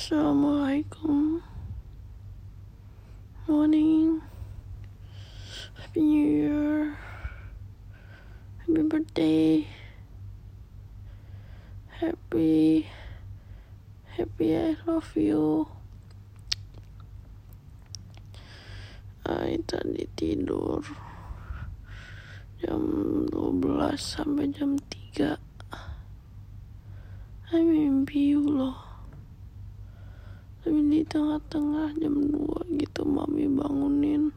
Assalamualaikum. Morning. Happy New Year. Happy birthday. Happy. Happy I love you. Ay, tadi tidur jam 12 sampai jam 3 Ay, mimpi you loh tapi di tengah-tengah jam 2 gitu mami bangunin.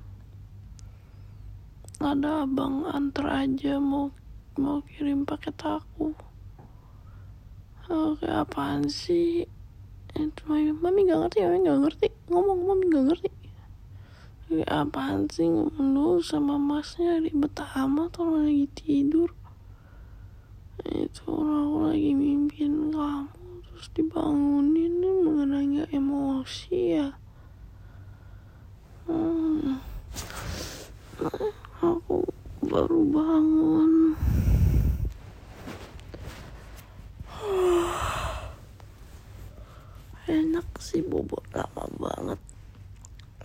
Ada abang antar aja mau mau kirim paket aku. Oke apaan sih? Itu mami, mami gak ngerti mami gak ngerti. Ngomong mami gak ngerti. Kayak apaan sih? Ngomong dulu sama masnya ribet amat orang lagi tidur. Itu orang lagi mimpin kamu dibangunin mengenai emosi ya? Hmm. aku baru bangun. Enak sih bobo lama banget.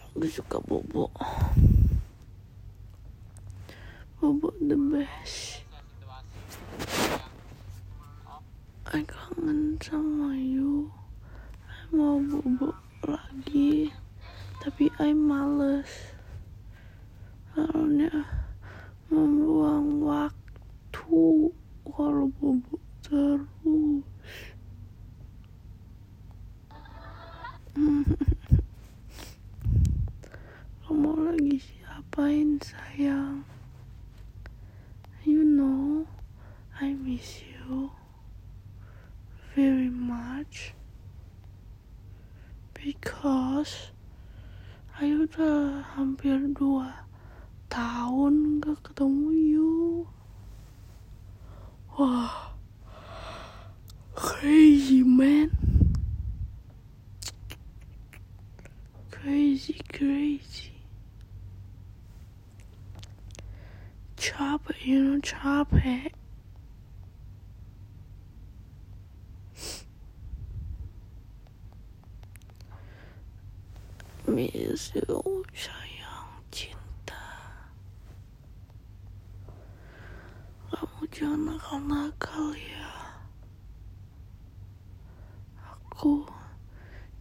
Aku suka bobo bobo the best. I kangen sama you. I mau bobo lagi tapi I males. Karena membuang waktu kalau bobo terus. Kamu lagi siapain sayang? You know I miss you very much because ayo udah hampir dua tahun gak ketemu you. Wah crazy man. Crazy crazy. Capek you know capek miss sayang cinta kamu jangan nakal-nakal ya aku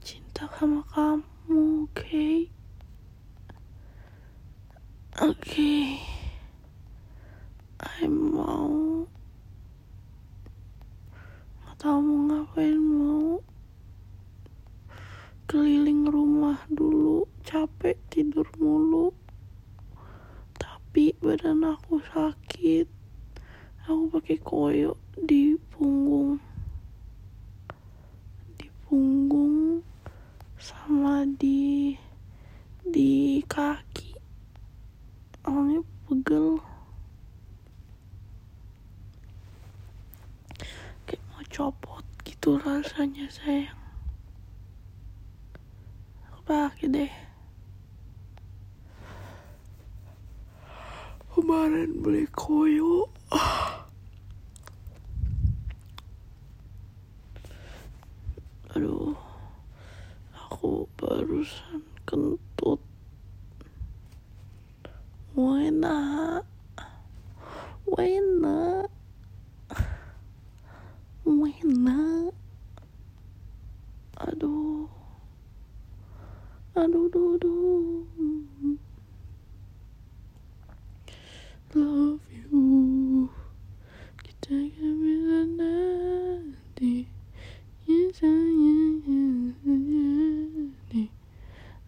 cinta sama kamu oke okay? oke okay. I mau nggak tahu mau ngapain mau keliling rumah dulu capek tidur mulu. Tapi badan aku sakit. Aku pakai koyo di punggung. Di punggung sama di di kaki. Awalnya pegel. Kayak mau copot gitu rasanya sayang pakai deh. Kemarin beli koyo. Aduh aku barusan kentut. Wena wena wena Love you. You take me the nanny. Yes, I am.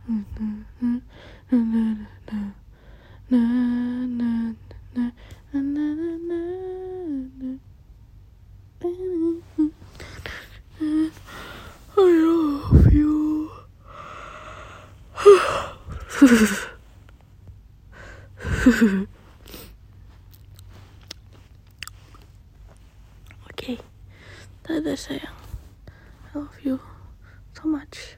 Na na na na na na na na na okay. That is it. I love you so much.